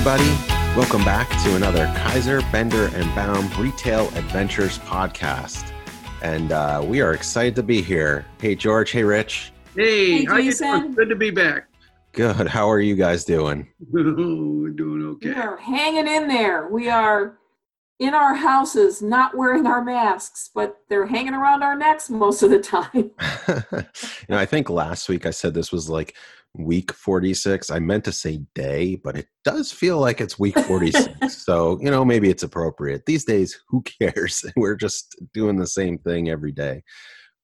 Hey, everybody. Welcome back to another Kizer, Bender, and Baum Retail Adventures podcast. And uh, we are excited to be here. Hey, George. Hey, Rich. Hey, Hey, how you Jason. doing? Good to be back. Good. How are you guys doing? We're doing okay. We are hanging in there. We are in our houses, not wearing our masks, but they're hanging around our necks most of the time. you know, I think last week I said this was like week 46. I meant to say day, but it does feel like it's week 46. so, you know, maybe it's appropriate. These days, who cares? We're just doing the same thing every day.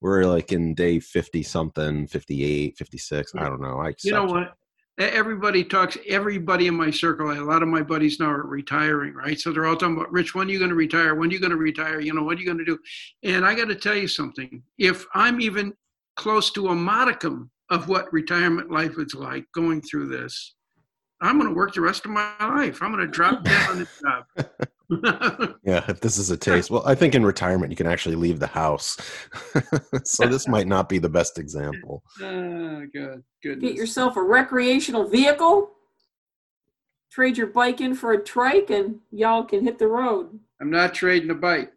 We're like in day 50 something, 58, 56. I don't know. I You know what? Everybody talks, everybody in my circle, a lot of my buddies now are retiring, right? So they're all talking about, Rich, when are you going to retire? When are you going to retire? You know, what are you going to do? And I got to tell you something. If I'm even close to a modicum of what retirement life is like going through this, I'm going to work the rest of my life. I'm going to drop dead on this job. Yeah, if this is a taste. Well, I think in retirement you can actually leave the house. so this might not be the best example. oh, good. Get Goodness. yourself a recreational vehicle, trade your bike in for a trike, and y'all can hit the road. I'm not trading a bite.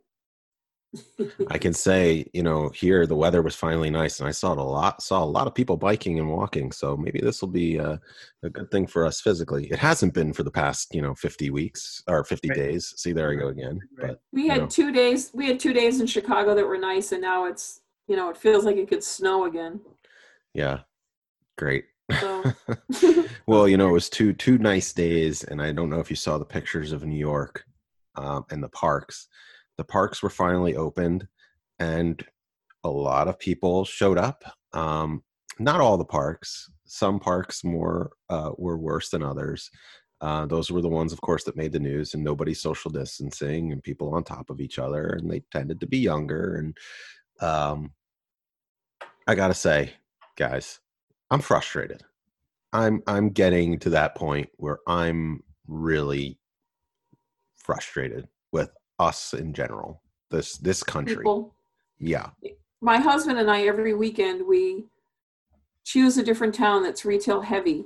I can say, you know, here the weather was finally nice, and I saw it a lot. Saw a lot of people biking and walking. So maybe this will be uh, a good thing for us physically. It hasn't been for the past, you know, fifty weeks or fifty Right. days. See, there I go again. Right. But We had know. two days. We had two days in Chicago that were nice, and now it's you know it feels like it could snow again. yeah, great. So well, you know, it was two two nice days, and I don't know if you saw the pictures of New York um, and the parks. The parks were finally opened, and a lot of people showed up. Um, not all the parks. Some parks more uh, were worse than others. Uh, those were the ones, of course, that made the news, and nobody social distancing and people on top of each other, and they tended to be younger. And um, I gotta say, guys, I'm frustrated. I'm I'm getting to that point where I'm really frustrated with us in general. This this country. people, Yeah. my husband and I every weekend we choose a different town that's retail heavy,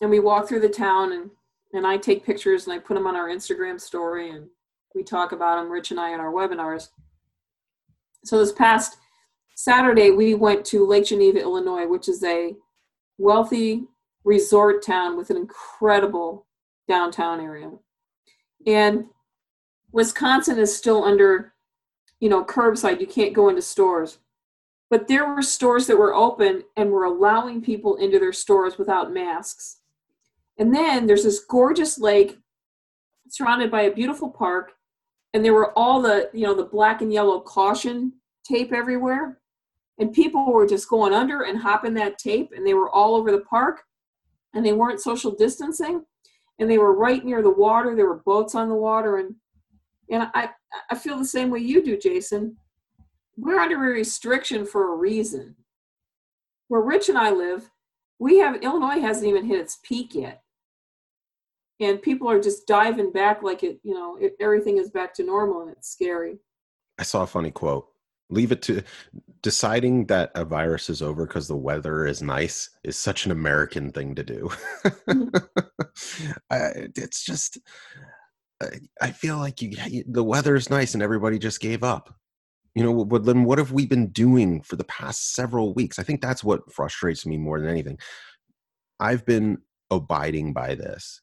and we walk through the town and and I take pictures and I put them on our Instagram story and we talk about them. Rich and I in our webinars. So this past Saturday we went to Lake Geneva, Illinois, which is a wealthy resort town with an incredible downtown area, and Wisconsin is still under you know, curbside, you can't go into stores. But there were stores that were open and were allowing people into their stores without masks. And then there's this gorgeous lake surrounded by a beautiful park, and there were all the, you know, the black and yellow caution tape everywhere. And people were just going under and hopping that tape, and they were all over the park, and they weren't social distancing, and they were right near the water. There were boats on the water, and and I, I feel the same way you do, Jason. We're under a restriction for a reason. Where Rich and I live, we have Illinois hasn't even hit its peak yet, and people are just diving back like it, you know, it, everything is back to normal, and it's scary. I saw a funny quote. Leave it to deciding that a virus is over because the weather is nice is such an American thing to do. Mm-hmm. I, it's just, I- I feel like you, the weather is nice and everybody just gave up. You know, but then what have we been doing for the past several weeks? I think that's what frustrates me more than anything. I've been abiding by this,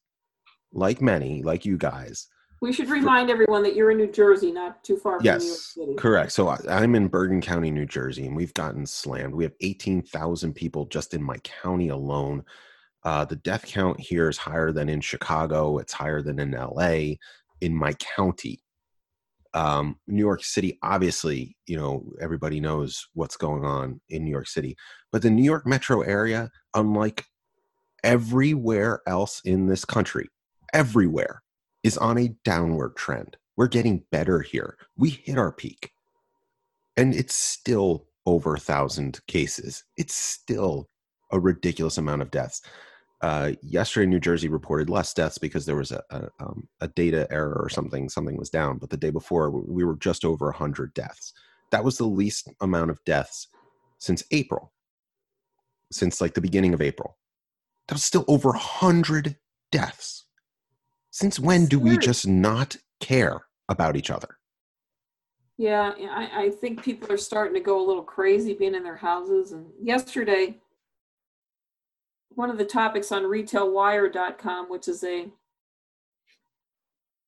like many, like you guys. We should remind everyone that you're in New Jersey, not too far from New York Yes, correct. So I, I'm in Bergen County, New Jersey, and we've gotten slammed. We have 18,000 people just in my county alone. Uh, the death count here is higher than in Chicago. It's higher than in LA. In my county, um, New York City, obviously, you know everybody knows what's going on in New York City, but the New York metro area, unlike everywhere else in this country, everywhere is on a downward trend. We're getting better here. We hit our peak. And it's still over a thousand cases. It's still a ridiculous amount of deaths. Uh, yesterday, New Jersey reported less deaths because there was a, a, um, a data error or something. Something was down. But the day before, we were just over 100 deaths. That was the least amount of deaths since April, since like the beginning of April. That was still over 100 deaths Since when do we just not care about each other? Yeah, yeah, I, I think people are starting to go a little crazy being in their houses. And yesterday, one of the topics on retailwire.com, which is a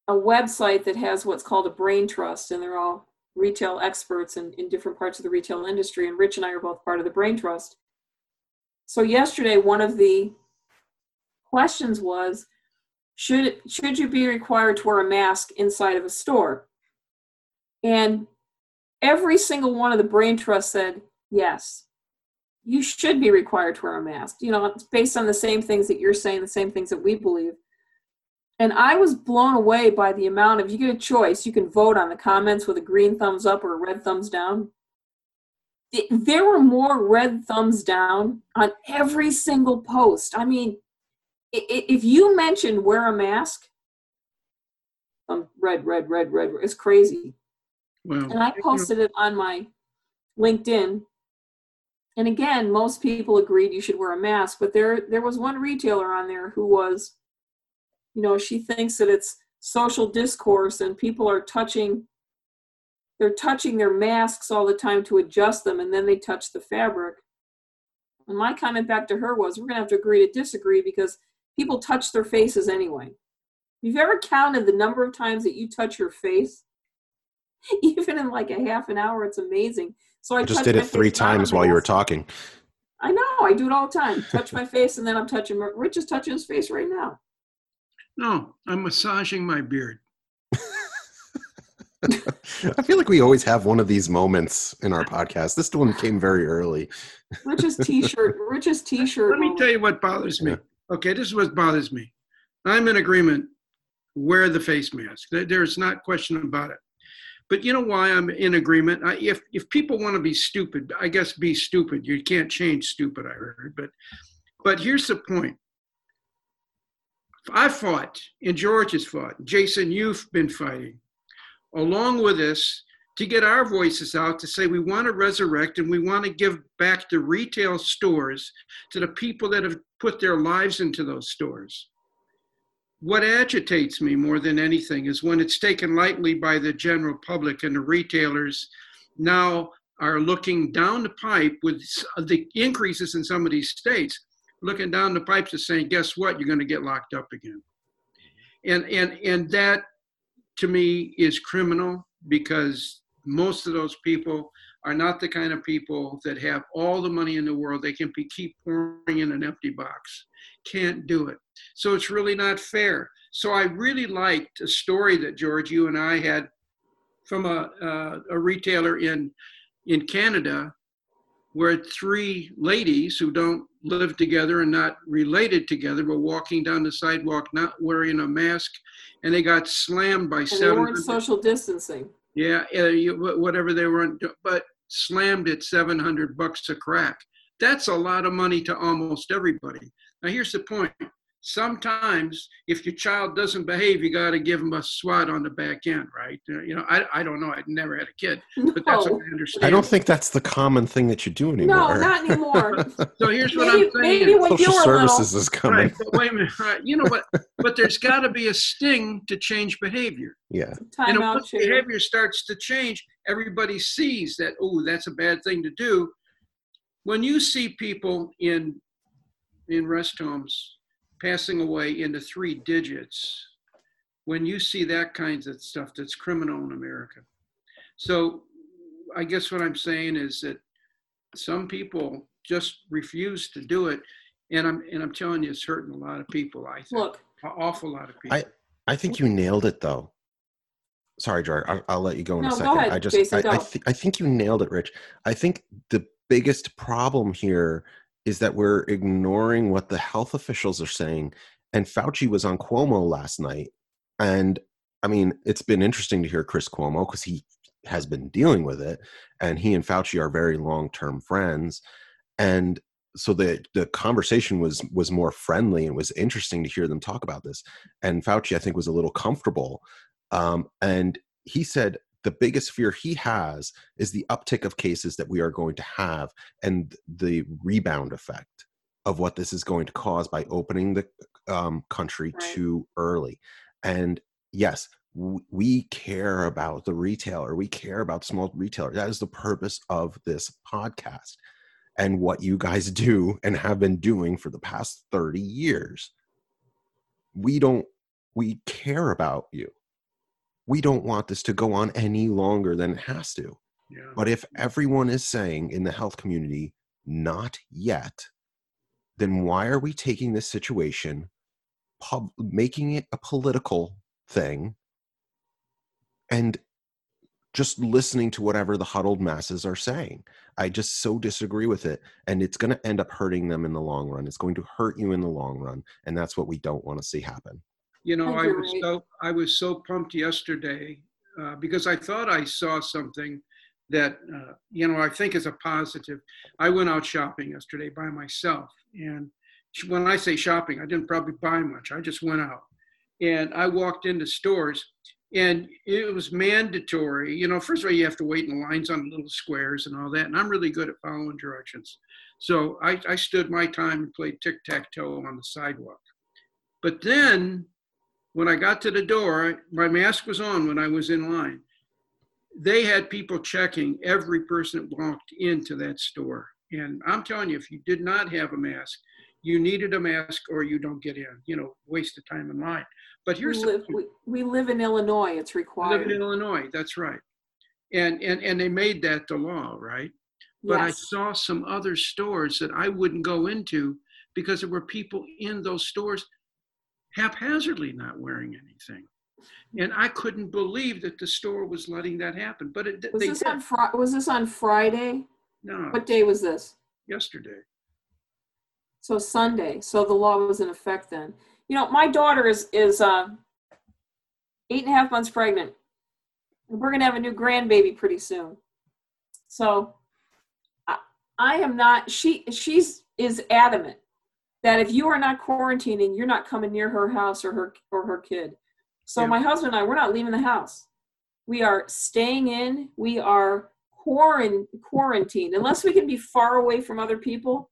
a website that has what's called a brain trust, and they're all retail experts in, in different parts of the retail industry. And Rich and I are both part of the brain trust. So yesterday, one of the questions was, should should you be required to wear a mask inside of a store? And every single one of the brain trusts said, yes, you should be required to wear a mask. You know, it's based on the same things that you're saying, the same things that we believe. And I was blown away by the amount of, you get a choice, you can vote on the comments with a green thumbs up or a red thumbs down. Th- There were more red thumbs down on every single post. I mean, if you mentioned wear a mask, um, red, red, red, red, it's crazy Well, and I posted it on my LinkedIn. And again, most people agreed you should wear a mask, but there there was one retailer on there who was, you know, she thinks that it's social discourse and people are touching they're touching their masks all the time to adjust them and then they touch the fabric. And my comment back to her was, we're gonna have to agree to disagree because people touch their faces anyway. You've ever counted the number of times that you touch your face? even in like a half an hour it's amazing so i, I just did it three times while you were talking. i know i do it all the time touch my face and then i'm touching rich is touching his face right now no, I'm massaging my beard. I feel like we always have one of these moments in our podcast. This one came very early. rich's t-shirt rich's t-shirt Let me tell you what bothers me. Yeah. Okay, this is what bothers me. I'm in agreement. Wear the face mask. There's not question about it. But you know why I'm in agreement? I, if if people want to be stupid, I guess be stupid. You can't change stupid. I heard, but but here's the point. I fought, and George has fought. Jason, you've been fighting, along with us, to get our voices out to say we want to resurrect and we want to give back the retail stores to the people that have put their lives into those stores. What agitates me more than anything is when it's taken lightly by the general public and the retailers now are looking down the pipe with uh, the increases in some of these states, looking down the pipes and saying, guess what? You're going to get locked up again. And, and, and that to me is criminal because most of those people are not the kind of people that have all the money in the world. They can be, keep pouring in an empty box. Can't do it. So it's really not fair. So I really liked a story that George, you and I had from a, uh, a retailer in in Canada, where three ladies who don't live together and not related together were walking down the sidewalk not wearing a mask, and they got slammed by and they weren't social distancing Yeah, uh, you, whatever they weren't but slammed at 700 bucks a crack. That's a lot of money to almost everybody. Now, here's the point. Sometimes, if your child doesn't behave, you got to give them a swat on the back end, right? Uh, You know, I, I don't know. I've never had a kid, but that's no what I understand. I don't think that's the common thing that you do anymore. no not anymore so. Here's what maybe, I'm saying. maybe when you Social were little services is coming. Right, but wait a minute. Right, you know what? But there's got to be a sting to change behavior. Yeah. you time know, out once Sharon. behavior starts to change, everybody sees that, oh, that's a bad thing to do. When you see people in in rest homes passing away into three digits, when you see that kinds of stuff, that's criminal in America. So I guess what I'm saying is that some people just refuse to do it. And I'm and I'm telling you, it's hurting a lot of people. I think look an awful lot of people. I I think you nailed it though. Sorry, George. I'll, I'll let you go in No, a go second. ahead, I just, Jason, I, I, th- I think you nailed it, Rich. I think the biggest problem here is that we're ignoring what the health officials are saying. And Fauci was on Cuomo last night, and I mean, it's been interesting to hear Chris Cuomo because he has been dealing with it, and he and Fauci are very long-term friends, and so the the conversation was was more friendly and was interesting to hear them talk about this. And Fauci, I think, was a little comfortable um, and he said the biggest fear he has is the uptick of cases that we are going to have and the rebound effect of what this is going to cause by opening the um, country Right. too early. And yes, we care about the retailer. We care about small retailer. That is the purpose of this podcast and what you guys do and have been doing for the past 30 years. We don't, we care about you. We don't want this to go on any longer than it has to. Yeah. But if everyone is saying in the health community, not yet, then why are we taking this situation, pub- making it a political thing, and just listening to whatever the huddled masses are saying. I just so disagree with it. And it's going to end up hurting them in the long run. It's going to hurt you in the long run. And that's what we don't want to see happen. You know, I was so I was so pumped yesterday uh, because I thought I saw something that uh, you know I think is a positive. I went out shopping yesterday by myself, and when I say shopping, I didn't probably buy much. I just went out, and I walked into stores, and it was mandatory. You know, first of all, you have to wait in lines on little squares and all that. And I'm really good at following directions, so I, I stood my time and played tic tac toe on the sidewalk. But then, when I got to the door, my mask was on when I was in line. They had people checking every person that walked into that store. And I'm telling you, if you did not have a mask, you needed a mask or you don't get in. You know, waste of time in line. But here's we live, we, we live in Illinois. It's required. live in Illinois. That's right. And and and they made that the law, right? But yes. I saw some other stores that I wouldn't go into because there were people in those stores haphazardly not wearing anything. And I couldn't believe that the store was letting that happen. But it, was this did. on fr- was this on Friday? No. What day was this? Yesterday. So Sunday. So the law was in effect then. You know, my daughter is is uh, eight and a half months pregnant. And we're gonna have a new grandbaby pretty soon. So I, I am not she she's is adamant that if you are not quarantining, you're not coming near her house or her or her kid. So yeah. my husband and I, we're not leaving the house. We are staying in. We are quarantined unless we can be far away from other people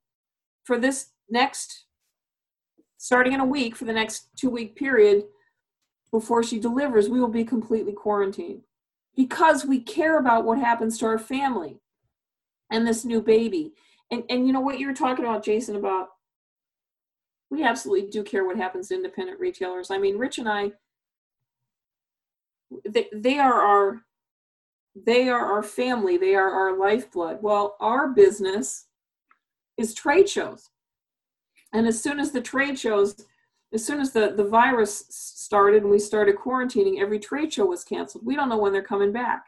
for this next starting in a week for the next two week period before she delivers we will be completely quarantined because we care about what happens to our family and this new baby and and you know what you were talking about jason about we absolutely do care what happens to independent retailers i mean rich and i they, they are our they are our family they are our lifeblood well our business is trade shows and as soon as the trade shows, as soon as the, the virus started and we started quarantining, every trade show was canceled. We don't know when they're coming back.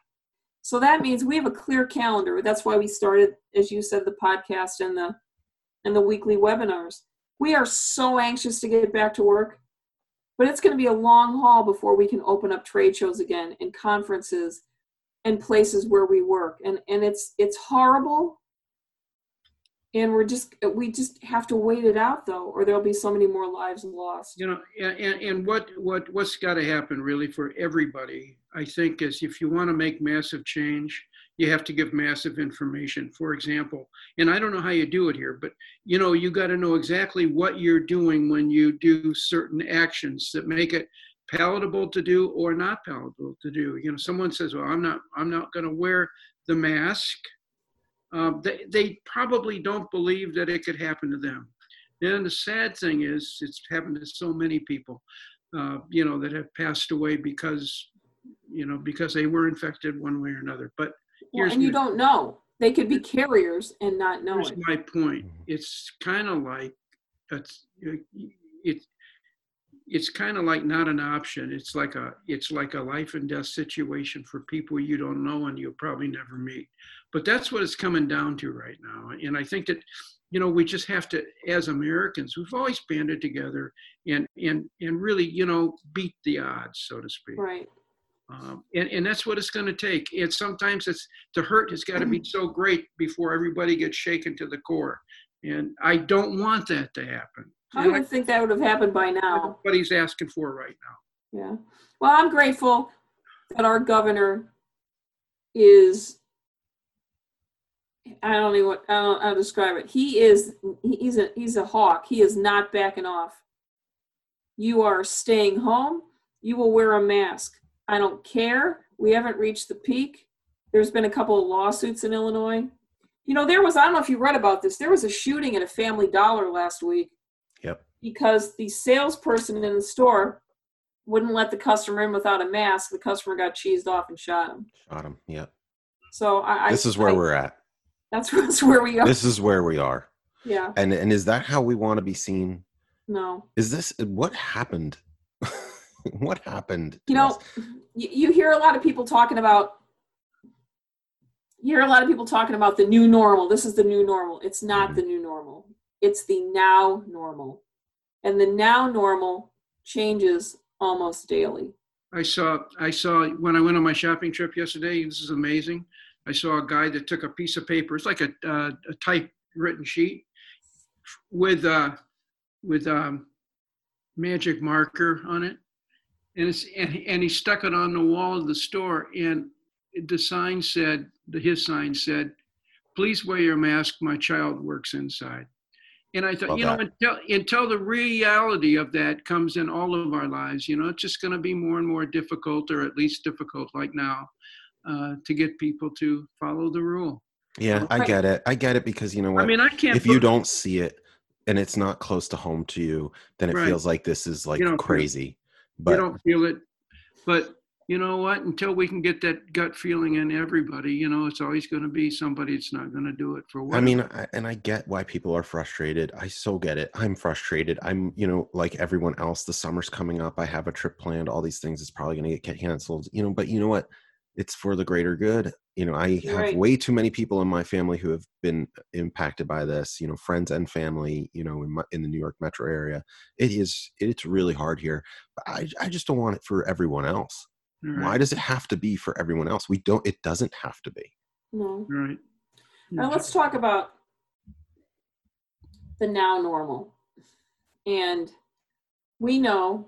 So that means we have a clear calendar. That's why we started, as you said, the podcast and the and the weekly webinars. We are so anxious to get back to work, but it's going to be a long haul before we can open up trade shows again and conferences and places where we work. And and it's it's horrible and we're just we just have to wait it out though or there'll be so many more lives lost you know and, and what what what's got to happen really for everybody i think is if you want to make massive change you have to give massive information for example and i don't know how you do it here but you know you got to know exactly what you're doing when you do certain actions that make it palatable to do or not palatable to do you know someone says well i'm not i'm not going to wear the mask um, they, they probably don't believe that it could happen to them. And the sad thing is, it's happened to so many people, uh, you know, that have passed away because, you know, because they were infected one way or another. But well, and you don't know; they could be carriers and not know. Here's my point. Mm-hmm. It's kind of like it's it, it's kind of like not an option. It's like a it's like a life and death situation for people you don't know and you'll probably never meet. But that's what it's coming down to right now. And I think that, you know, we just have to, as Americans, we've always banded together and and and really, you know, beat the odds, so to speak. Right. Um, and, and that's what it's going to take. And sometimes it's the hurt has got to be so great before everybody gets shaken to the core. And I don't want that to happen. I would think that would have happened by now. What he's asking for right now. Yeah. Well, I'm grateful that our governor is I don't know what I don't to describe it. He is he's a he's a hawk. He is not backing off. You are staying home. you will wear a mask. I don't care. We haven't reached the peak. There's been a couple of lawsuits in Illinois. You know, there was, I don't know if you read about this, there was a shooting at a family dollar last week. Yep. Because the salesperson in the store wouldn't let the customer in without a mask. The customer got cheesed off and shot him. Shot him. Yep. So I, this is where I, we're at. That's, that's where we are. This is where we are. Yeah. And and is that how we want to be seen? No. Is this what happened? what happened? You know, you, you hear a lot of people talking about you hear a lot of people talking about the new normal. This is the new normal. It's not mm-hmm. the new normal. It's the now normal. And the now normal changes almost daily. I saw I saw when I went on my shopping trip yesterday, this is amazing. I saw a guy that took a piece of paper, it's like a, uh, a typewritten sheet with uh with um magic marker on it. And it's and, and he stuck it on the wall of the store and the sign said, the, his sign said, please wear your mask, my child works inside. And I thought, Love you know, until, until the reality of that comes in all of our lives, you know, it's just going to be more and more difficult, or at least difficult like now, uh, to get people to follow the rule. Yeah, I get it. I get it because you know what? I mean, I can't. If you don't see it and it's not close to home to you, then it right. feels like this is like crazy. But you don't feel it. But you know what? Until we can get that gut feeling in everybody, you know, it's always going to be somebody that's not going to do it for what. I mean, I, and I get why people are frustrated. I so get it. I'm frustrated. I'm, you know, like everyone else. The summer's coming up. I have a trip planned. All these things. It's probably going to get canceled. You know, but you know what? It's for the greater good. You know, I have right. way too many people in my family who have been uh, impacted by this. You know, friends and family. You know, in my, in the New York metro area, it is. It's really hard here. But I, I just don't want it for everyone else Right. Why does it have to be for everyone else? We don't. It doesn't have to be. No. Right. Now let's talk about the now normal, and we know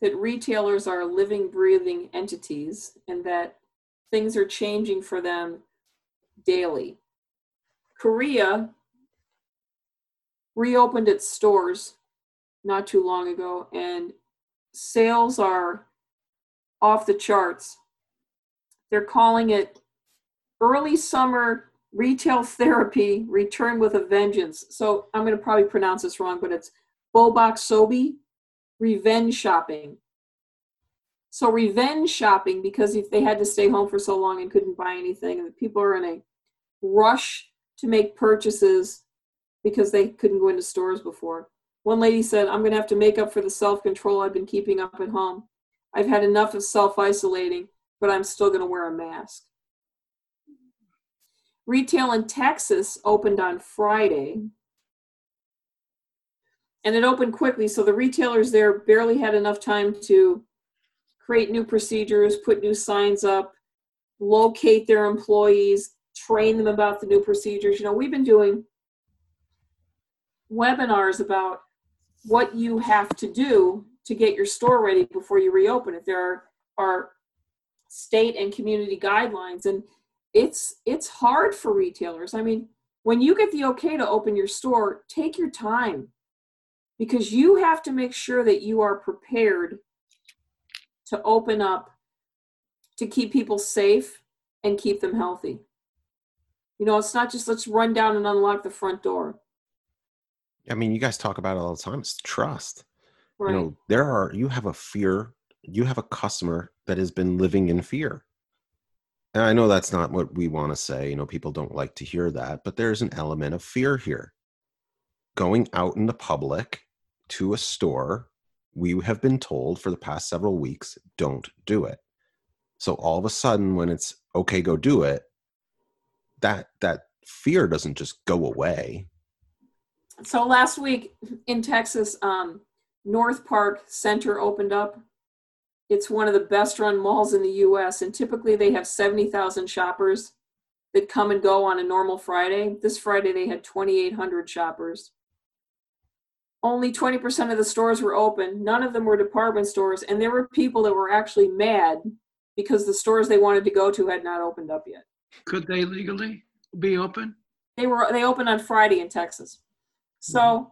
that retailers are living, breathing entities, and that things are changing for them daily. Korea reopened its stores not too long ago, and sales are off the charts. They're calling it early summer retail therapy return with a vengeance. So I'm going to probably pronounce this wrong, but it's bobok sobi revenge shopping. So revenge shopping because if they had to stay home for so long and couldn't buy anything, and the people are in a rush to make purchases because they couldn't go into stores before. One lady said, I'm going to have to make up for the self control I've been keeping up at home. I've had enough of self isolating, but I'm still going to wear a mask. Retail in Texas opened on Friday. And it opened quickly, so the retailers there barely had enough time to create new procedures, put new signs up, locate their employees, train them about the new procedures. You know, we've been doing webinars about what you have to do to get your store ready before you reopen if there are, are state and community guidelines and it's it's hard for retailers i mean when you get the okay to open your store take your time because you have to make sure that you are prepared to open up to keep people safe and keep them healthy you know it's not just let's run down and unlock the front door i mean you guys talk about it all the time it's trust Right. You know, there are you have a fear, you have a customer that has been living in fear. And I know that's not what we want to say, you know, people don't like to hear that, but there's an element of fear here. Going out in the public to a store, we have been told for the past several weeks, don't do it. So all of a sudden when it's okay, go do it, that that fear doesn't just go away. So last week in Texas, um, NorthPark Center opened up. It's one of the best run malls in the US, and typically they have 70,000 shoppers that come and go on a normal Friday. This Friday they had 2,800 shoppers. Only 20% of the stores were open. None of them were department stores, and there were people that were actually mad because the stores they wanted to go to had not opened up yet. Could they legally be open? They were they opened on Friday in Texas. So, mm-hmm.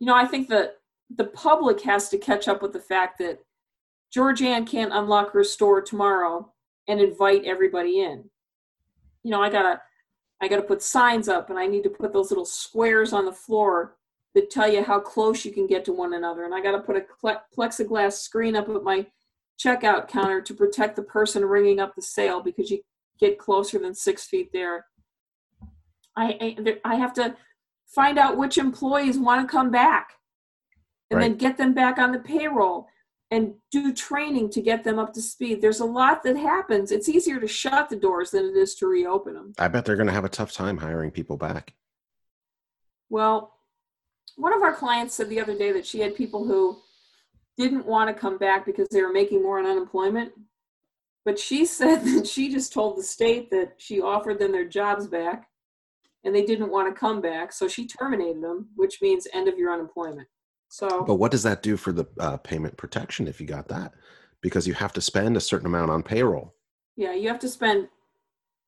you know, I think that the public has to catch up with the fact that Georganne can't unlock her store tomorrow and invite everybody in. You know, I gotta I gotta put signs up and I need to put those little squares on the floor that tell you how close you can get to one another. And I gotta put a plexiglass screen up at my checkout counter to protect the person ringing up the sale because you get closer than six feet there. I I have to find out which employees want to come back, and right. then get them back on the payroll and do training to get them up to speed. There's a lot that happens. It's easier to shut the doors than it is to reopen them. I bet they're going to have a tough time hiring people back. Well, one of our clients said the other day that she had people who didn't want to come back because they were making more on unemployment. But she said that she just told the state that she offered them their jobs back and they didn't want to come back. So she terminated them, which means end of your unemployment. So, but what does that do for the uh, payment protection if you got that? Because you have to spend a certain amount on payroll. Yeah, you have to spend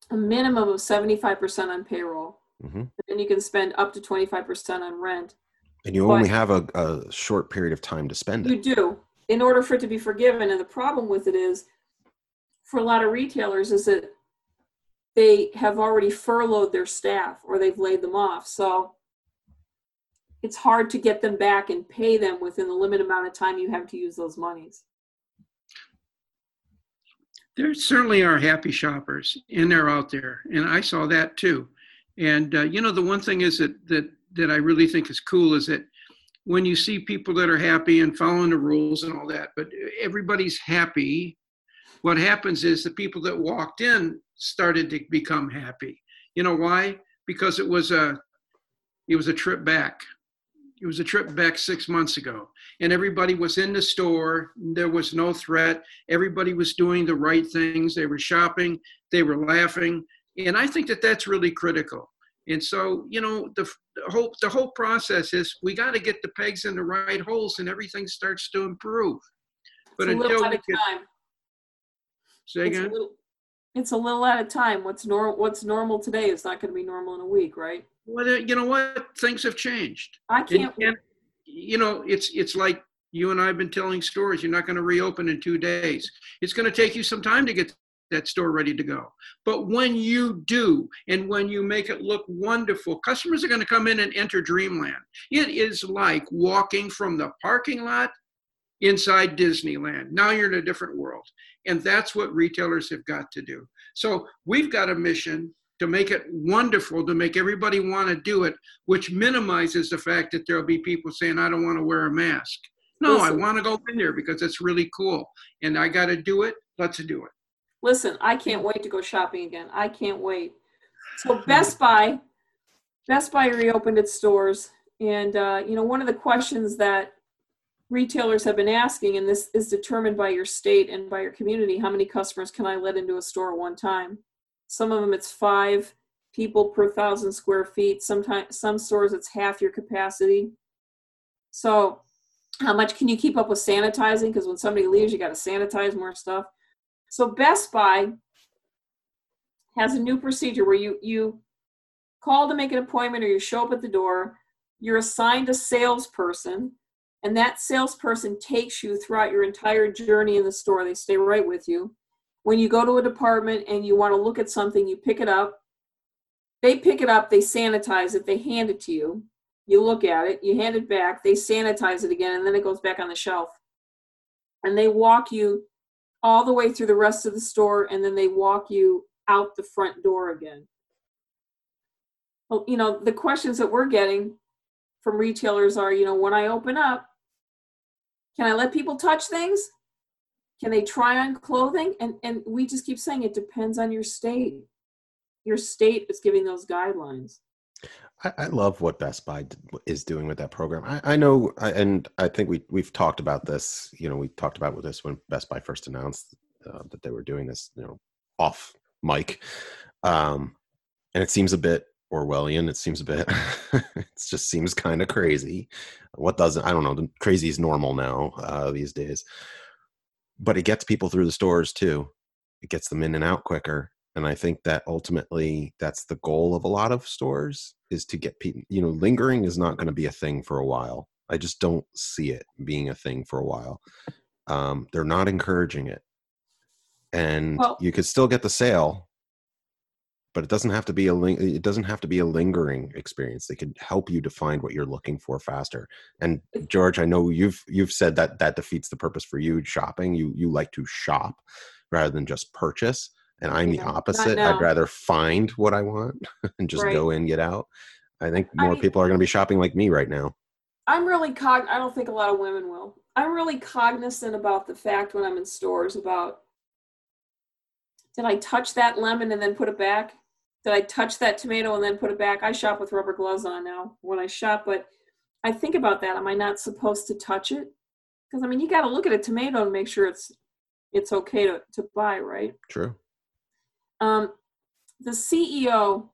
a minimum of 75% on payroll. Mm-hmm. And then you can spend up to 25% on rent. And you but only have a, a short period of time to spend it. You do, in order for it to be forgiven. And the problem with it is, for a lot of retailers, is that they have already furloughed their staff or they've laid them off. So it's hard to get them back and pay them within the limited amount of time you have to use those monies. There certainly are happy shoppers, and they're out there, and I saw that too. And uh, you know, the one thing is that that that I really think is cool is that when you see people that are happy and following the rules and all that, but everybody's happy, what happens is the people that walked in started to become happy. You know why? Because it was a it was a trip back. It was a trip back six months ago, and everybody was in the store. There was no threat. Everybody was doing the right things. They were shopping. They were laughing, and I think that that's really critical. And so, you know, the, the whole the whole process is we got to get the pegs in the right holes, and everything starts to improve. But it's until we get, time. Say it's again. A little, it's a little at a time. What's normal? What's normal today is not going to be normal in a week, right? Well, you know what? Things have changed. I can't. And, and, you know, it's it's like you and I have been telling stories. You're not going to reopen in two days. It's going to take you some time to get that store ready to go. But when you do, and when you make it look wonderful, customers are going to come in and enter dreamland. It is like walking from the parking lot inside Disneyland. Now you're in a different world. And that's what retailers have got to do. So we've got a mission to make it wonderful, to make everybody want to do it, which minimizes the fact that there'll be people saying, I don't want to wear a mask. No, Listen. I want to go in there because it's really cool. And I got to do it. Let's do it. Listen, I can't wait to go shopping again. I can't wait. So Best Buy, Best Buy reopened its stores. And, uh, you know, one of the questions that retailers have been asking, and this is determined by your state and by your community, how many customers can I let into a store at one time? Some of them it's five people per thousand square feet. Sometimes some stores it's half your capacity. So how much can you keep up with sanitizing? Because when somebody leaves, you got to sanitize more stuff. So Best Buy has a new procedure where you you call to make an appointment or you show up at the door. You're assigned a salesperson and that salesperson takes you throughout your entire journey in the store. They stay right with you. When you go to a department and you want to look at something, you pick it up. They pick it up, they sanitize it, they hand it to you. You look at it, you hand it back, they sanitize it again, and then it goes back on the shelf. And they walk you all the way through the rest of the store, and then they walk you out the front door again. Well, you know, the questions that we're getting from retailers are, you know, when I open up, can I let people touch things? Can they try on clothing? And and we just keep saying it depends on your state. Your state is giving those guidelines. I, I love what Best Buy is doing with that program. I, I know, and I think we we've talked about this. You know, we talked about this when Best Buy first announced uh, that they were doing this. You know, off mic, um, and it seems a bit Orwellian. It seems a bit. it just seems kind of crazy. What doesn't? I don't know. Crazy is normal now uh, these days. But it gets people through the stores too. It gets them in and out quicker. And I think that ultimately that's the goal of a lot of stores is to get people. You know, lingering is not going to be a thing for a while. I just don't see it being a thing for a while. um, they're not encouraging it and Well- you could still get the sale but it doesn't have to be a ling- it doesn't have to be a lingering experience they could help you to find what you're looking for faster and george i know you've you've said that that defeats the purpose for you shopping you you like to shop rather than just purchase and i'm Yeah, the opposite i'd rather find what i want and just Right. go in get out i think I more mean- people are going to be shopping like me right now I'm really cog. I don't think a lot of women will. I'm really cognizant about the fact when I'm in stores about did I touch that lemon and then put it back? Did I touch that tomato and then put it back? I shop with rubber gloves on now when I shop, but I think about that. Am I not supposed to touch it? Because I mean, you got to look at a tomato and make sure it's it's okay to to buy, right? true Um, the CEO,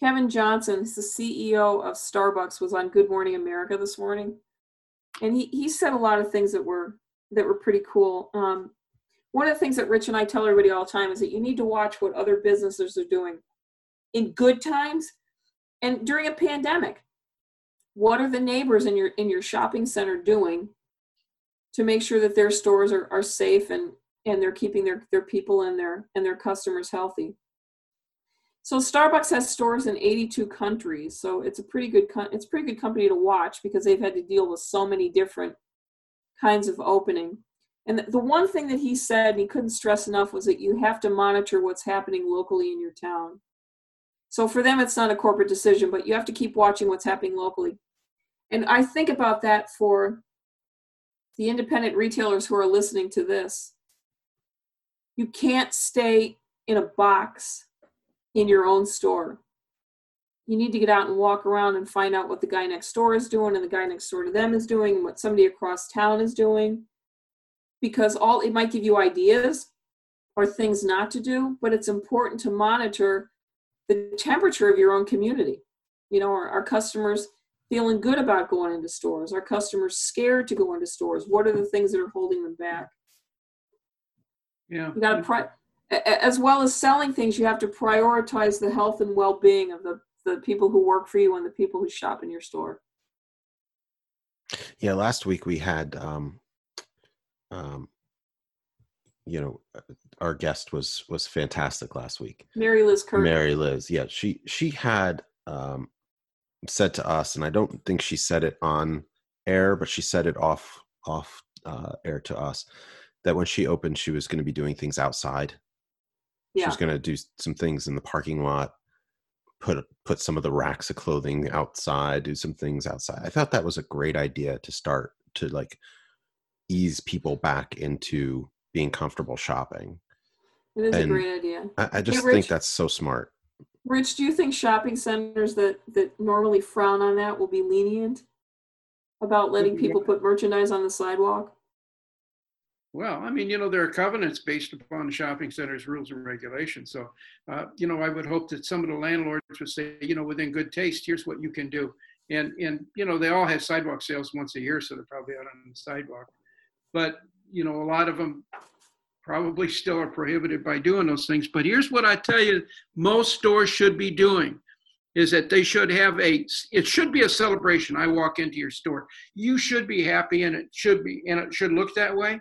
Kevin Johnson, is the CEO of Starbucks, was on Good Morning America this morning, and he he said a lot of things that were that were pretty cool. Um, one of the things that Rich and I tell everybody all the time is that you need to watch what other businesses are doing in good times and during a pandemic. What are the neighbors in your in your shopping center doing to make sure that their stores are, are safe and and they're keeping their their people and their and their customers healthy. So Starbucks has stores in 82 countries, so it's a pretty good it's a pretty good company to watch because they've had to deal with so many different kinds of opening. And the one thing that he said, and he couldn't stress enough, was that you have to monitor what's happening locally in your town. So for them, it's not a corporate decision, but you have to keep watching what's happening locally. And I think about that for the independent retailers who are listening to this. You can't stay in a box in your own store. You need to get out and walk around and find out what the guy next door is doing and the guy next door to them is doing, and what somebody across town is doing. Because all it might give you ideas or things not to do, but it's important to monitor the temperature of your own community. You know, are, are customers feeling good about going into stores? Are customers scared to go into stores? What are the things that are holding them back? Yeah. You got to pri- a- a- as well as selling things, you have to prioritize the health and well-being of the the people who work for you and the people who shop in your store. Yeah, last week we had, um, um, you know, uh, our guest was was fantastic last week. Mary Liz Kirk. Mary Liz, yeah, she she had um, said to us, and I don't think she said it on air, but she said it off off uh, air to us that when she opened, she was going to be doing things outside. She was going to do some things in the parking lot, put put some of the racks of clothing outside, do some things outside. I thought that was a great idea to start to like ease people back into being comfortable shopping. It is a great idea. I, I just Rich. think that's so smart. Rich, do you think shopping centers that that normally frown on that will be lenient about letting mm, people put merchandise on the sidewalk? Well, I mean, you know, there are covenants based upon the shopping center's rules and regulations. So, uh, you know, I would hope that some of the landlords would say, you know, within good taste, here's what you can do. And, and, you know, they all have sidewalk sales once a year, so they're probably out on the sidewalk. But, you know, a lot of them probably still are prohibited by doing those things. But here's what I tell you, most stores should be doing is that they should have a, it should be a celebration. I walk into your store. You should be happy and it should be, and it should look that way.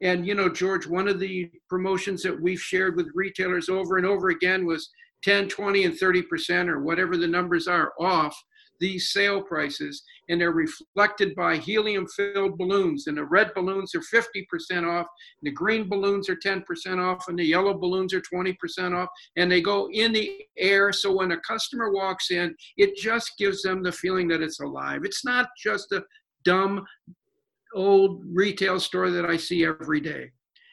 And you know, George, one of the promotions that we've shared with retailers over and over again was 10, 20, and 30%, or whatever the numbers are, off these sale prices. And they're reflected by helium filled balloons. And the red balloons are 50% off, and the green balloons are 10% off, and the yellow balloons are 20% off. And they go in the air. So when a customer walks in, it just gives them the feeling that it's alive. It's not just a dumb old retail store that I see every day.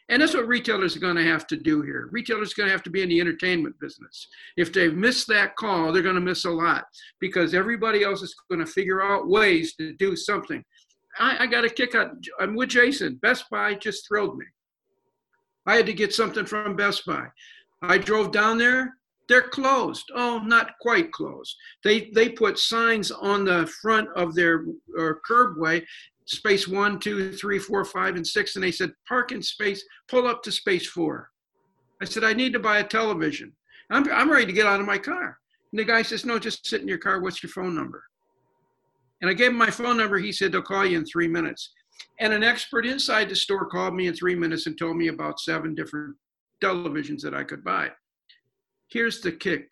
And that's what retailers are going to have to do here. Retailers are going to have to be in the entertainment business. If they've missed that call, they're going to miss a lot because everybody else is going to figure out ways to do something. I, I got a kick out. I'm with Jason. Best Buy just thrilled me. I had to get something from Best Buy. I drove down there. They're closed. Oh, not quite closed. They they put signs on the front of their curbway space one, two, three, four, five, and six. And they said, park in space, pull up to space four. I said, I need to buy a television. I'm, I'm ready to get out of my car. And the guy says, no, just sit in your car. What's your phone number? And I gave him my phone number. He said, they'll call you in three minutes. And an expert inside the store called me in three minutes and told me about seven different televisions that I could buy. Here's the kick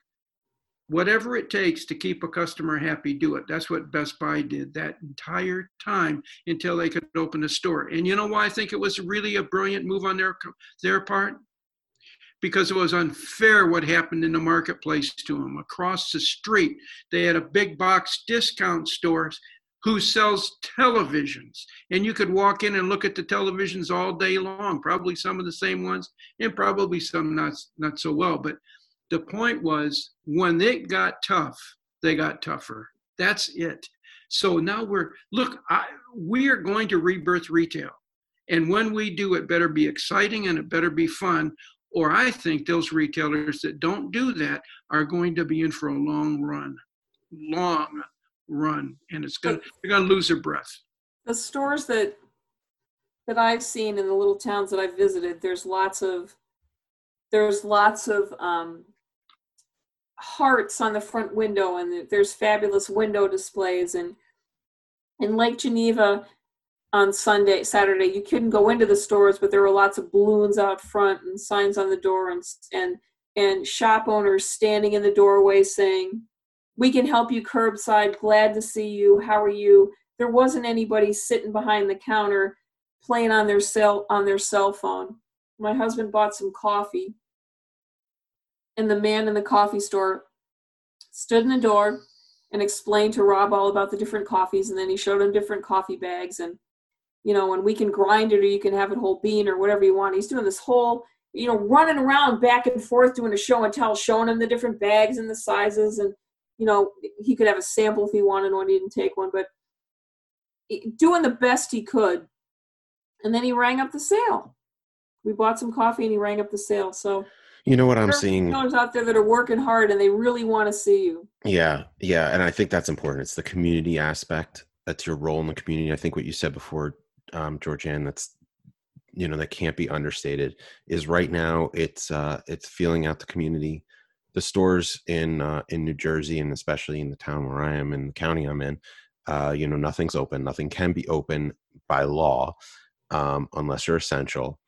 whatever it takes to keep a customer happy, do it. That's what Best Buy did that entire time until they could open a store. And you know why I think it was really a brilliant move on their their part? Because it was unfair what happened in the marketplace to them. Across the street, they had a big box discount store who sells televisions. And you could walk in and look at the televisions all day long, probably some of the same ones, and probably some not, not so well. But the point was when it got tough, they got tougher. That's it. So now we're, look, I, we are going to rebirth retail. And when we do, it better be exciting and it better be fun. Or I think those retailers that don't do that are going to be in for a long run. Long run, and it's gonna they're gonna lose their breath. The stores that that I've seen in the little towns that I've visited, there's lots of there's lots of um, hearts on the front window, and there's fabulous window displays. And in Lake Geneva on Sunday, Saturday, you couldn't go into the stores, but there were lots of balloons out front and signs on the door, and and and shop owners standing in the doorway saying, we can help you curbside glad to see you how are you? There wasn't anybody sitting behind the counter playing on their cell on their cell phone. My husband bought some coffee and the man in the coffee store stood in the door and explained to rob all about the different coffees and then he showed him different coffee bags and you know and we can grind it or you can have it whole bean or whatever you want he's doing this whole you know running around back and forth doing a show and tell showing him the different bags and the sizes and you know, he could have a sample if he wanted one, he didn't take one, but doing the best he could. And then he rang up the sale. We bought some coffee and he rang up the sale. So, you know what I'm seeing? Out there that are working hard and they really want to see you. Yeah, yeah, and I think that's important. It's the community aspect. That's your role in the community. I think what you said before, um, Georganne, that's you know that can't be understated. Is right now it's uh, it's feeling out the community the stores in uh, in New Jersey and especially in the town where I am in the county I'm in, uh, you know, nothing's open. Nothing can be open by law um, unless you're essential.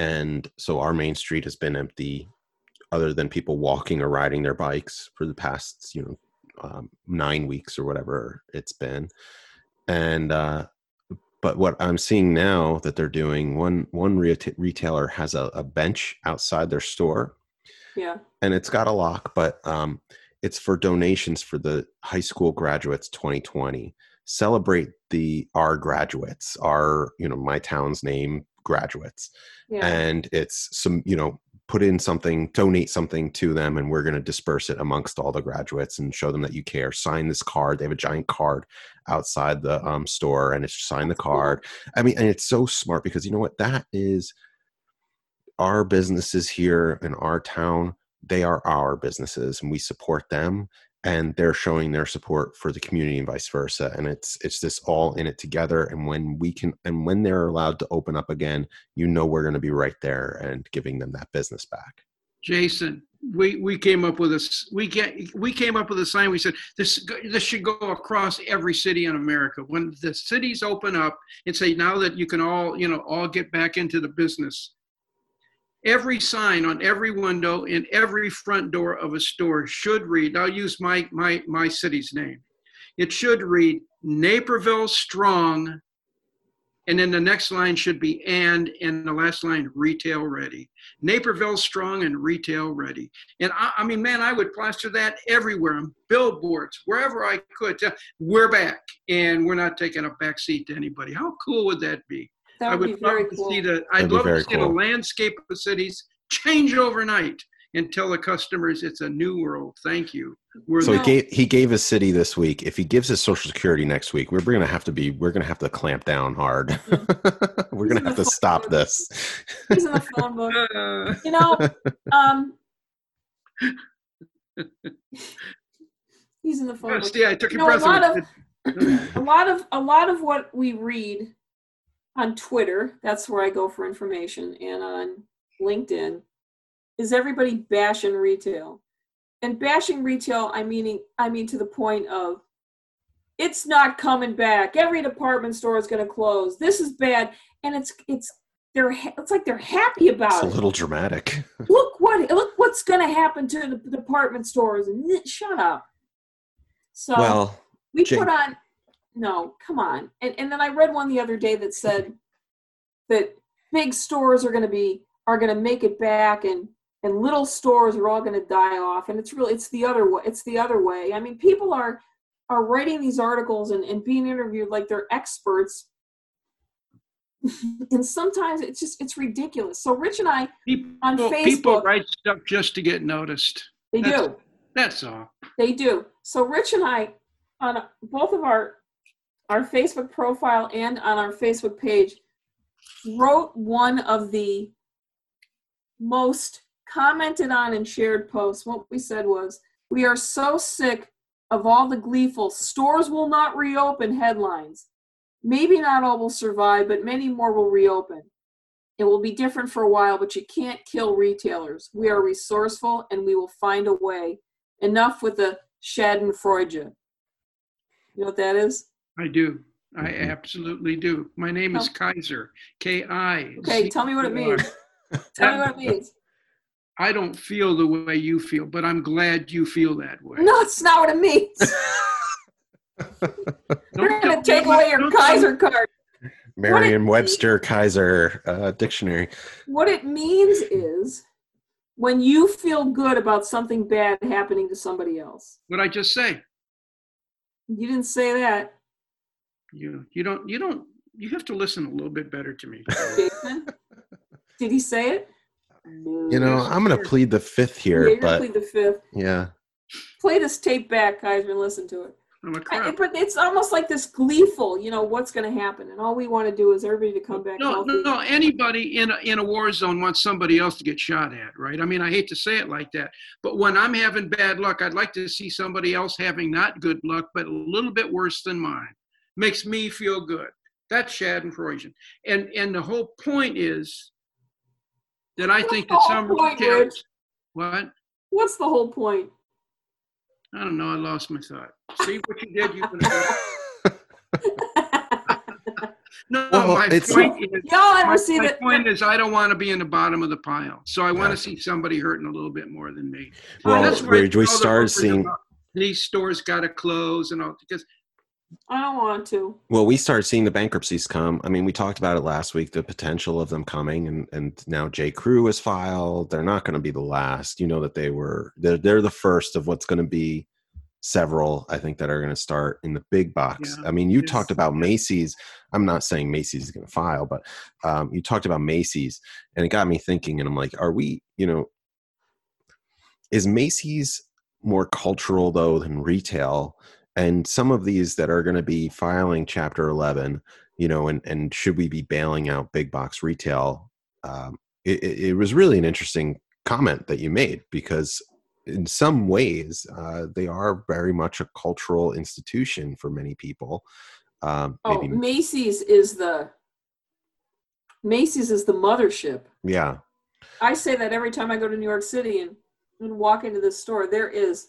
And so our main street has been empty, other than people walking or riding their bikes for the past you know um, nine weeks or whatever it's been. And uh, but what I'm seeing now that they're doing one one retailer has a, a bench outside their store yeah. And it's got a lock, but um, it's for donations for the high school graduates 2020. Celebrate the our graduates, our you know my town's name graduates, yeah. and it's some you know put in something, donate something to them, and we're going to disperse it amongst all the graduates and show them that you care. Sign this card. They have a giant card outside the um, store, and it's sign the card. I mean, and it's so smart because you know what? That is our businesses here in our town they are our businesses and we support them and they're showing their support for the community and vice versa and it's it's this all in it together and when we can and when they're allowed to open up again you know we're going to be right there and giving them that business back. Jason we we came up with a we get we came up with a sign we said this this should go across every city in america. When the cities open up and say now that you can all you know all get back into the business every sign on every window in every front door of a store should read i'll use my my my city's name. It should read naperville strong and then the next line should be and and the last line retail ready. Naperville strong and retail ready. And i, I mean man i would plaster that everywhere on billboards wherever i could. We're back and we're not taking a back seat to anybody. How cool would that be that would, I would love to cool. see the. I'd love to see cool. the landscape of cities change overnight and tell the customers it's a new world. Thank you. We're so he gave he gave his city this week. If he gives his social security next week, we're going to have to be we're going to have to clamp down hard. we're going to have to stop book. this. He's in the phone book. Uh, you know, um, he's in the phone book. Yeah, I took you your know. A lot, of, a lot of a lot of what we read on Twitter, that's where I go for information, and on LinkedIn, is everybody bashing retail. And bashing retail, I mean, I mean to the point of it's not coming back. Every department store is going to close. This is bad, and it's it's they're it's like they're happy about It's a it. little dramatic. look what look what's going to happen to the department stores and shut up. So well, we Jane- put on no come on. And, and then i read one the other day that said that big stores are going to be are going to make it back and and little stores are all going to die off. And it's really it's the other way it's the other way. I mean people are are writing these articles and, and being interviewed like they're experts. And sometimes it's just it's ridiculous. So rich and i People, On people write stuff just to get noticed. they That's- do. That's all. They do. So Rich and I, on both of our our Facebook profile and on our Facebook page, wrote one of the most commented on and shared posts. What we said was, "We are so sick of all the gleeful stores will not reopen headlines. Maybe not all will survive, but many more will reopen. It will be different for a while, but you can't kill retailers. We are resourceful and we will find a way." enough with the Schadenfreude. You know what that is? I do. I Mhm. absolutely do. My name is. Kizer. K I. Okay, tell me what it means. Tell me what it means. I don't feel the way you feel, but I'm glad you feel that way. No, it's not what it means. They're going to take me- away your don't tell Kizer card. Merriam-Webster Kizer uh, dictionary. What it means is when you feel good about something bad happening to somebody else. What I just say. You didn't say that, You you don't you don't you have to listen a little bit better to me. Did he say it? No. You know, I'm going to plead the fifth here, you're gonna but plead the fifth. yeah. Play this tape back, Kizer, and listen to it. I'm a I, crap. but it's almost like this gleeful, you know, what's going to happen, and all we want to do is everybody to come back No, healthy. no, no. Anybody in a, in a war zone wants somebody else to get shot at, right? I mean, I hate to say it like that, but when I'm having bad luck, I'd like to see somebody else having not good luck, but a little bit worse than mine. Makes me feel good. That's Schadenfreude. And and and the whole point is that I What's think that whole some point, retailers. Rich? What? What's the whole point? I don't know. I lost my thought. See what you did. You can. No, Well, my it's- point is. Y'all ever My, see my that? point is, I don't want to be in the bottom of the pile, so I want Yeah. to see somebody hurting a little bit more than me. well, That's why we, we all the started seeing about these stores got to close and all because I don't want to. well we started seeing the bankruptcies come. I mean we talked about it last week the potential of them coming and and now j. Crew has filed. They're not going to be the last. You know that they were they're, they're the first of what's going to be several i think that are going to start in the big box. Yeah. i mean you talked about macy's. I'm not saying macy's is going to file but um, you talked about macy's and it got me thinking and i'm like are we you know is macy's more cultural though than retail and some of these that are going to be filing chapter 11 you know and and should we be bailing out big box retail um, it, it was really an interesting comment that you made because in some ways uh, they are very much a cultural institution for many people um, Oh, maybe Macy's is the Macy's is the mothership. yeah I say that every time I go to New York City and, and walk into this store. There is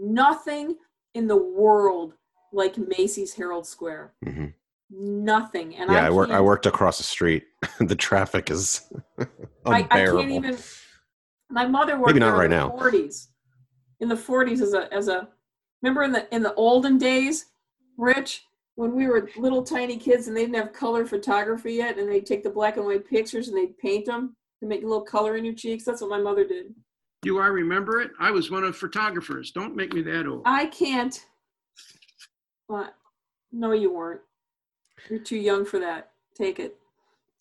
nothing in the world like Macy's Herald Square. hmm Nothing. And yeah I, I, work, I worked across the street the traffic is I, I can't even. My mother worked Maybe not right the now. 40s. In the 40s, as a as a remember in the in the olden days, Rich, when we were little tiny kids and they didn't have color photography yet, and they'd take the black and white pictures and they'd paint them to make a little color in your cheeks. That's what my mother did. Do I remember it? I was one of the photographers. Don't make me that old. I can't. What? No, you weren't. You're too young for that. Take it.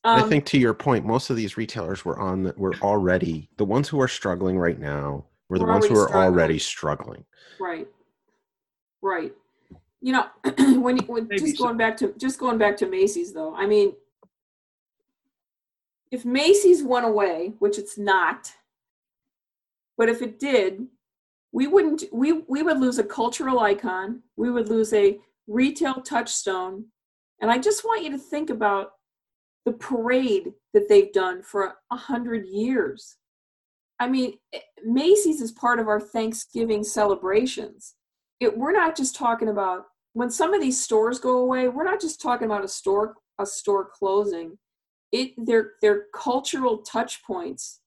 I Um, think to your point, most of these retailers were on the, were already the ones who are struggling right now were the Were ones who already are already struggling. Right. Right. You know, when you when Maybe just so. going back to just going back to Macy's though, I mean if Macy's went away, which it's not, but if it did, we wouldn't we we would lose a cultural icon, we would lose a retail touchstone. And I just want you to think about the parade that they've done for a hundred years. I mean, eh, Macy's is part of our Thanksgiving celebrations. it, we're not just talking about when some of these stores go away. We're not just talking about a store a store closing. It they're they're cultural touch points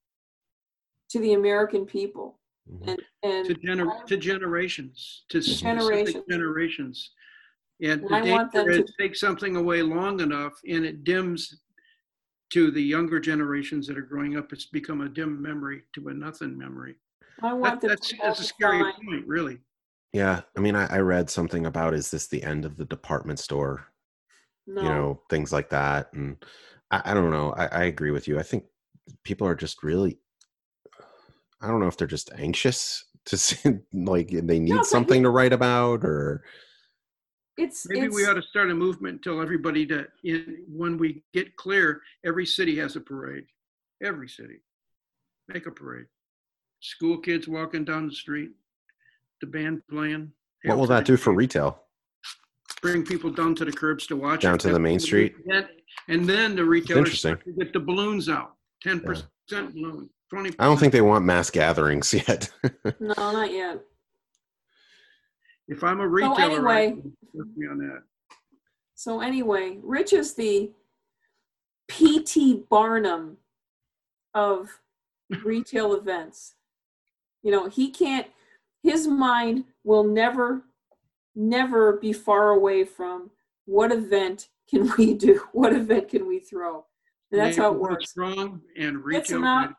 to the American people Mhm. and and to, gener- to generations, to Generations. specific generations. And And the I want them danger to- take something away long enough and it dims to the younger generations that are growing up. It's become a dim memory to a nothing memory. I want That, them that's, to that's a scary sign. point, really. Yeah, I mean, I, I read something about is this the end of the department store? No, You know, things like that, and I, I don't know. I, I agree with you. I think people are just really. I don't know if they're just anxious to see, like they need but something to write about, or it's Maybe it's, we ought to start a movement, tell everybody that in, when we get clear, every city has a parade. Every city. Make a parade. School kids walking down the street, the band playing. what will that do for retail? Bring people down to the curbs to watch. Down it. to the main street? And- And then the retailers interesting. get the balloons out, ten percent balloon, twenty. I don't think they want mass gatherings yet. no, not yet. If I'm a retailer, I anyway- can me on that. So anyway, Rich is the P.T. Barnum of retail events. You know, he can't, his mind will never, never be far away from what event can we do? What event can we throw? And that's how it works. Strong and retail. out. ready.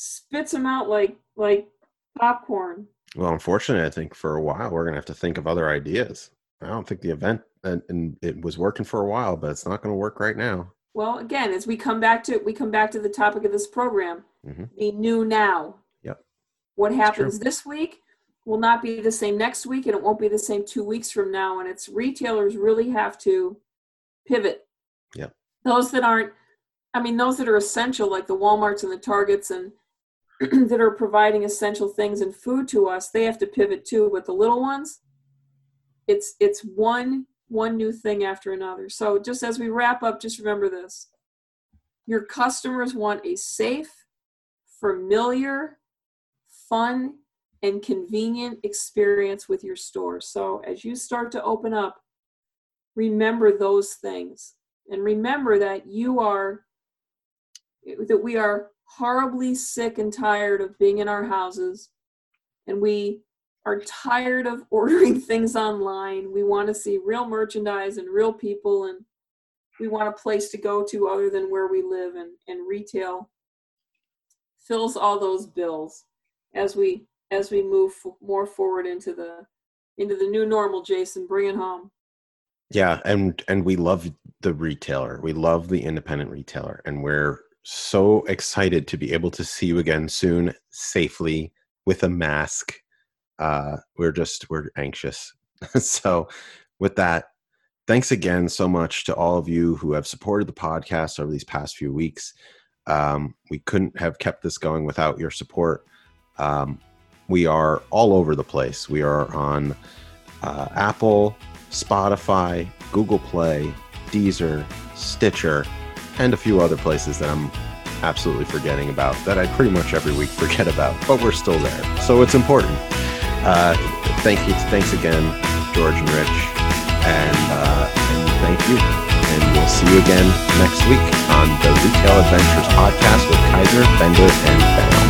Spits them out like like popcorn. well, unfortunately, I think for a while we're gonna have to think of other ideas. I don't think the event and, and it was working for a while, but it's not going to work right now. Well, again, as we come back to we come back to the topic of this program, Mhm. the new now. Yep. What happens this week will not be the same next week, and it won't be the same two weeks from now. And it's retailers really have to pivot. Yep. Those that aren't, I mean, those that are essential, like the WalMarts and the Targets, and that are providing essential things and food to us, they have to pivot too. But the little ones, it's it's one one new thing after another. So just as we wrap up, just remember this. Your customers want a safe, familiar, fun, and convenient experience with your store. So as you start to open up, remember those things. And remember that you are that we are horribly sick and tired of being in our houses and we are tired of ordering things online. We want to see real merchandise and real people, and we want a place to go to other than where we live. And, and retail fills all those bills as we as we move f- more forward into the into the new normal. Jason, bring it home. Yeah, and and we love the retailer. We love the independent retailer, and we're so excited to be able to see you again soon, safely with a mask. Uh, we're just we're anxious. so, with that, thanks again so much to all of you who have supported the podcast over these past few weeks. Um, we couldn't have kept this going without your support. Um, we are all over the place. We are on uh, Apple, Spotify, Google Play, Deezer, Stitcher, and a few other places that I'm absolutely forgetting about that I pretty much every week forget about, but we're still there. So it's important. Uh, thank you. Thanks again, Georganne Rich. And, uh, and thank you. And we'll see you again next week on the Retail Adventures podcast with Kizer, Bender, and Ben.